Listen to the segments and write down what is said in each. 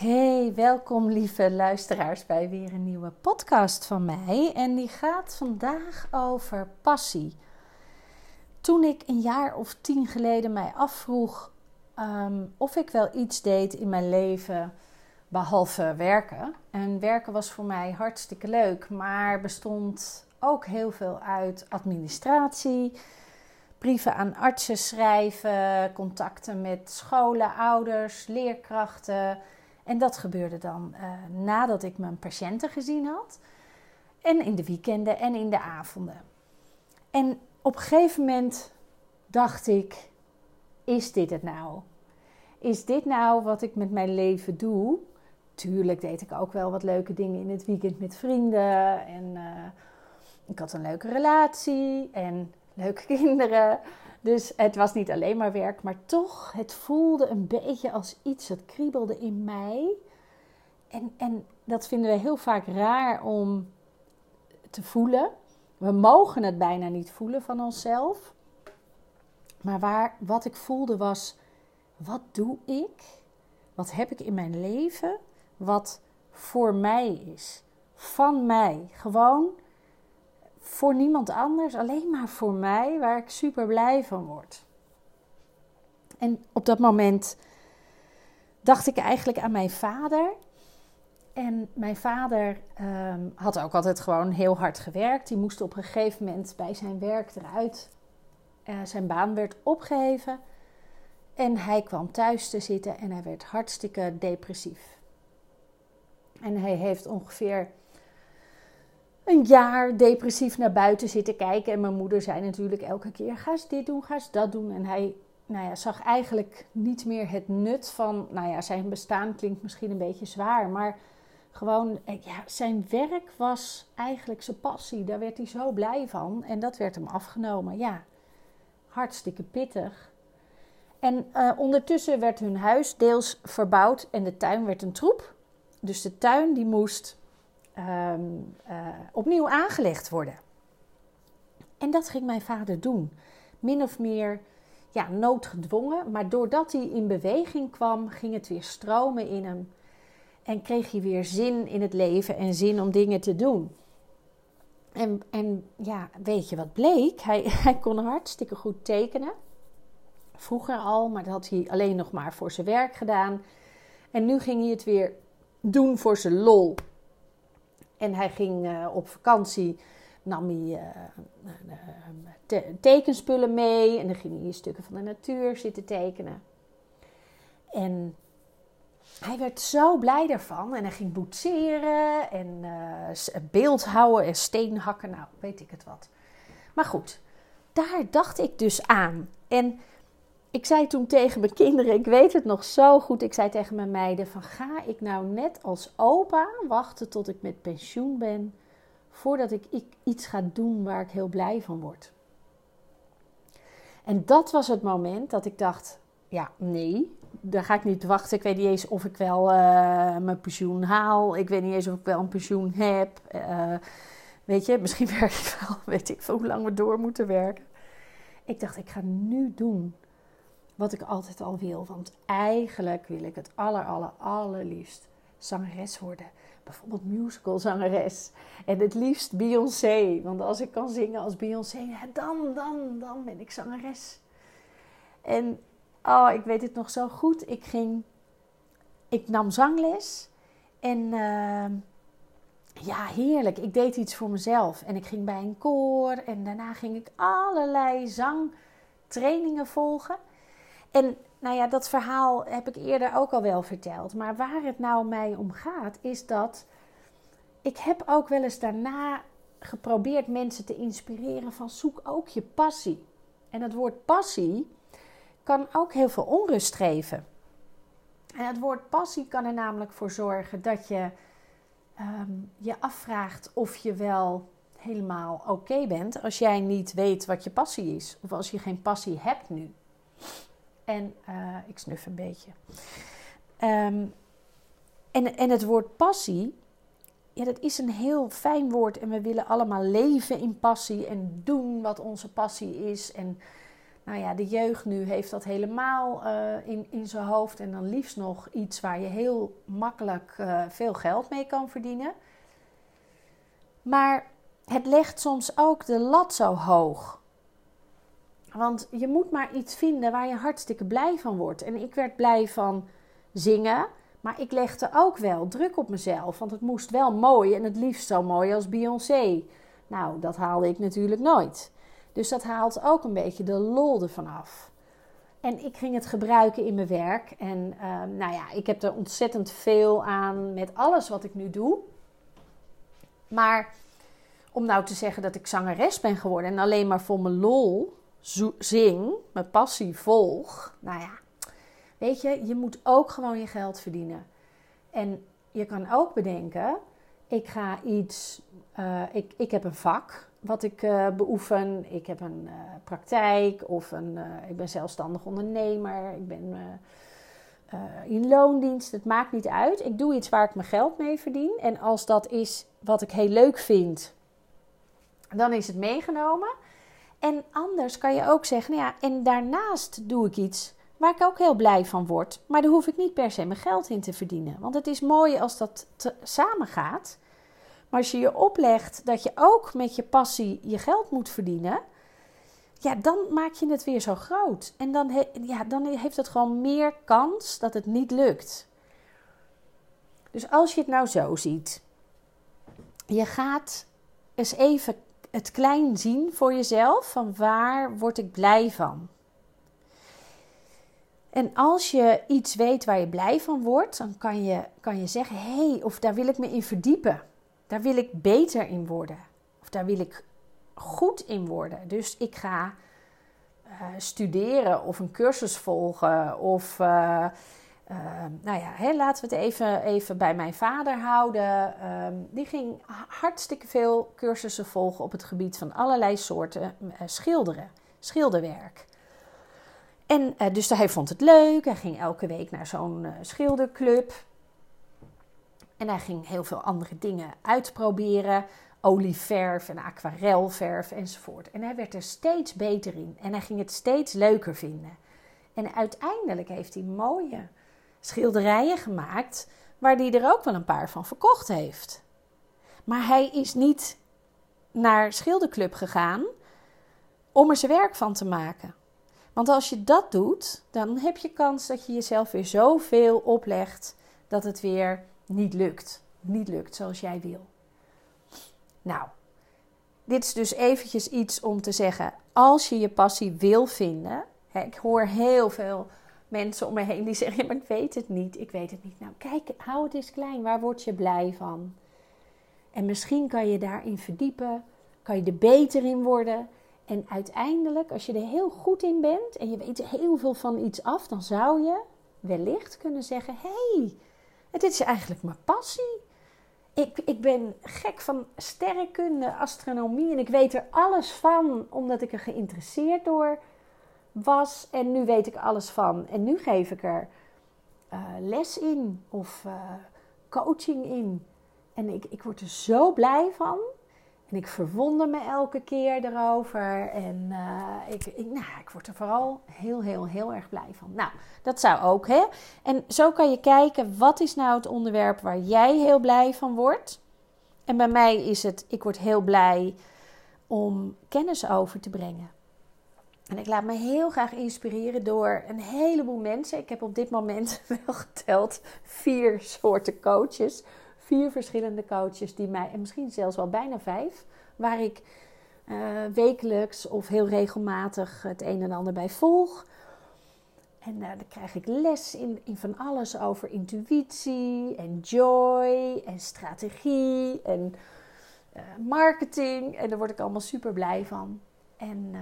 Hey, welkom lieve luisteraars bij weer een nieuwe podcast van mij. En die gaat vandaag over passie. Toen ik een jaar of tien geleden mij afvroeg ehm, of ik wel iets deed in mijn leven behalve werken. En werken was voor mij hartstikke leuk, maar bestond ook heel veel uit administratie, brieven aan artsen schrijven, contacten met scholen, ouders, leerkrachten en dat gebeurde dan uh, nadat ik mijn patiënten gezien had. En in de weekenden en in de avonden. En op een gegeven moment dacht ik: is dit het nou? Is dit nou wat ik met mijn leven doe? Tuurlijk deed ik ook wel wat leuke dingen in het weekend met vrienden. En uh, ik had een leuke relatie en leuke kinderen. Dus het was niet alleen maar werk, maar toch, het voelde een beetje als iets dat kriebelde in mij. En, en dat vinden we heel vaak raar om te voelen. We mogen het bijna niet voelen van onszelf. Maar waar, wat ik voelde was: wat doe ik? Wat heb ik in mijn leven? Wat voor mij is. Van mij. Gewoon voor niemand anders, alleen maar voor mij, waar ik super blij van word. En op dat moment dacht ik eigenlijk aan mijn vader. En mijn vader ehm, had ook altijd gewoon heel hard gewerkt. Die moest op een gegeven moment bij zijn werk eruit. Uh, zijn baan werd opgeheven. En hij kwam thuis te zitten en hij werd hartstikke depressief. En hij heeft ongeveer een jaar depressief naar buiten zitten kijken. En mijn moeder zei natuurlijk elke keer: ga eens dit doen, ga eens dat doen. En hij nou ja, zag eigenlijk niet meer het nut van. Nou ja, zijn bestaan klinkt misschien een beetje zwaar, maar gewoon, eh, ja, zijn werk was eigenlijk zijn passie. Daar werd hij zo blij van. En dat werd hem afgenomen. Ja, hartstikke pittig. En uh, ondertussen werd hun huis deels verbouwd en de tuin werd een troep. Dus de tuin die moest um, uh, opnieuw aangelegd worden. En dat ging mijn vader doen. Min of meer ja, noodgedwongen. Maar doordat hij in beweging kwam, ging het weer stromen in hem. En kreeg hij weer zin in het leven en zin om dingen te doen. En, en ja, weet je wat bleek? Hij, hij kon hartstikke goed tekenen. Vroeger al, maar dat had hij alleen nog maar voor zijn werk gedaan. En nu ging hij het weer doen voor zijn lol. En hij ging uh, op vakantie, nam hij uh, tekenspullen mee. En dan ging hij stukken van de natuur zitten tekenen. En hij werd zo blij daarvan. En hij ging boetseren en uh, beeldhouwen en steenhakken. Nou, weet ik het wat. Maar goed, daar dacht ik dus aan. En ik zei toen tegen mijn kinderen, ik weet het nog zo goed. Ik zei tegen mijn meiden van ga ik nou net als opa wachten tot ik met pensioen ben. Voordat ik iets ga doen waar ik heel blij van word. En dat was het moment dat ik dacht, ja nee, daar ga ik niet wachten. Ik weet niet eens of ik wel uh, mijn pensioen haal. Ik weet niet eens of ik wel een pensioen heb. Uh, weet je, misschien werk ik wel, weet ik veel hoe lang we door moeten werken. Ik dacht, ik ga nu doen wat ik altijd al wil. Want eigenlijk wil ik het aller, aller, allerliefst zangeres worden. Bijvoorbeeld musical zangeres. En het liefst Beyoncé. Want als ik kan zingen als Beyoncé, dan, dan, dan ben ik zangeres. En oh, ik weet het nog zo goed. Ik ging, ik nam zangles. En uh, ja, heerlijk. Ik deed iets voor mezelf. En ik ging bij een koor. En daarna ging ik allerlei zangtrainingen volgen. En nou ja, dat verhaal heb ik eerder ook al wel verteld. Maar waar het nou mij om gaat, is dat ik heb ook wel eens daarna geprobeerd mensen te inspireren van zoek ook je passie. En het woord passie kan ook heel veel onrust geven. En het woord passie kan er namelijk voor zorgen dat je um, je afvraagt of je wel helemaal oké bent als jij niet weet wat je passie is. Of als je geen passie hebt nu. En uh, ik snuf een beetje. Um, en, en het woord passie, ja, dat is een heel fijn woord. En we willen allemaal leven in passie en doen wat onze passie is. En Nou ja, de jeugd nu heeft dat helemaal uh, in, in zijn hoofd. En dan liefst nog iets waar je heel makkelijk uh, veel geld mee kan verdienen. Maar het legt soms ook de lat zo hoog. Want je moet maar iets vinden waar je hartstikke blij van wordt. En ik werd blij van zingen. Maar ik legde ook wel druk op mezelf. Want het moest wel mooi en het liefst zo mooi als Beyoncé. Nou, dat haalde ik natuurlijk nooit. Dus dat haalt ook een beetje de lol ervan af. En ik ging het gebruiken in mijn werk. En uh, nou ja, ik heb er ontzettend veel aan met alles wat ik nu doe. Maar om nou te zeggen dat ik zangeres ben geworden en alleen maar voor mijn lol zing, mijn passie volg. Nou ja, weet je, je moet ook gewoon je geld verdienen. En je kan ook bedenken, ik ga iets, uh, ik, ik heb een vak wat ik uh, beoefen. Ik heb een uh, praktijk of een, ik ben zelfstandig ondernemer. Ik ben in loondienst. Het maakt niet uit. Ik doe iets waar ik mijn geld mee verdien. En als dat is wat ik heel leuk vind, dan is het meegenomen. En anders kan je ook zeggen, nou ja, en daarnaast doe ik iets waar ik ook heel blij van word. Maar daar hoef ik niet per se mijn geld in te verdienen. Want het is mooi als dat samen gaat. Maar als je je oplegt dat je ook met je passie je geld moet verdienen, ja, dan maak je het weer zo groot. En dan, ja, dan heeft het gewoon meer kans dat het niet lukt. Dus als je het nou zo ziet, je gaat eens even het klein zien voor jezelf van waar word ik blij van. En als je iets weet waar je blij van wordt, dan kan je, kan je zeggen: hé, hey, of daar wil ik me in verdiepen. Daar wil ik beter in worden. Of daar wil ik goed in worden. Dus ik ga uh, studeren of een cursus volgen. Of uh, uh, nou ja, laten we het even, even bij mijn vader houden. Uh, die ging hartstikke veel cursussen volgen op het gebied van allerlei soorten schilderen, schilderwerk. En dus hij vond het leuk. Hij ging elke week naar zo'n schilderclub. En hij ging heel veel andere dingen uitproberen. Olieverf en aquarelverf enzovoort. En hij werd er steeds beter in. En hij ging het steeds leuker vinden. En uiteindelijk heeft hij mooie schilderijen gemaakt. Waar hij er ook wel een paar van verkocht heeft. Maar hij is niet naar schilderclub gegaan om er zijn werk van te maken. Want als je dat doet, dan heb je kans dat je jezelf weer zoveel oplegt dat het weer niet lukt. Niet lukt zoals jij wil. Nou, dit is dus eventjes iets om te zeggen. Als je je passie wil vinden. Hè, ik hoor heel veel mensen om me heen die zeggen: maar ik weet het niet. Ik weet het niet. Nou, kijk, hou het eens klein. Waar word je blij van? En misschien kan je daarin verdiepen. Kan je er beter in worden. En uiteindelijk, als je er heel goed in bent en je weet heel veel van iets af, dan zou je wellicht kunnen zeggen: hey, het is eigenlijk mijn passie. Ik, ik ben gek van sterrenkunde, astronomie en ik weet er alles van omdat ik er geïnteresseerd door was. En nu weet ik alles van. En nu geef ik er uh, les in of uh, coaching in. En ik, ik word er zo blij van. En ik verwonder me elke keer erover. En uh, ik, ik, nou, ik word er vooral heel, heel, heel erg blij van. Nou, dat zou ook, hè? En zo kan je kijken, wat is nou het onderwerp waar jij heel blij van wordt? En bij mij is het, ik word heel blij om kennis over te brengen. En ik laat me heel graag inspireren door een heleboel mensen. Ik heb op dit moment wel geteld vier soorten coaches vier verschillende coaches die mij, en misschien zelfs wel bijna vijf, waar ik uh, wekelijks of heel regelmatig het een en ander bij volg. En uh, dan krijg ik les in, van alles over intuïtie en joy en strategie en uh, marketing. En daar word ik allemaal super blij van. En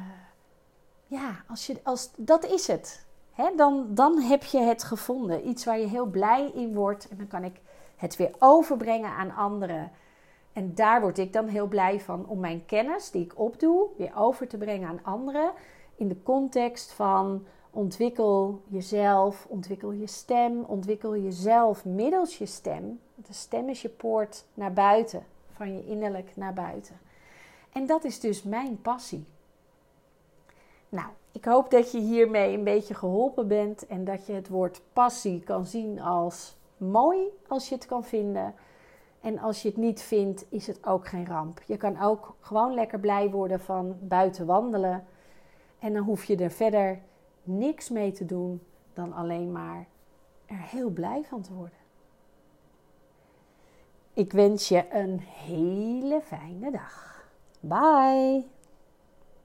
ja, als je, als, dat is het. Dan, dan heb je het gevonden. Iets waar je heel blij in wordt. En dan kan ik het weer overbrengen aan anderen. En daar word ik dan heel blij van om mijn kennis die ik opdoe weer over te brengen aan anderen. In de context van ontwikkel jezelf, ontwikkel je stem, ontwikkel jezelf middels je stem. De stem is je poort naar buiten, van je innerlijk naar buiten. En dat is dus mijn passie. Nou, Ik hoop dat je hiermee een beetje geholpen bent en dat je het woord passie kan zien als mooi als je het kan vinden. En als je het niet vindt, is het ook geen ramp. Je kan ook gewoon lekker blij worden van buiten wandelen. En dan hoef je er verder niks mee te doen dan alleen maar er heel blij van te worden. Ik wens je een hele fijne dag. Bye!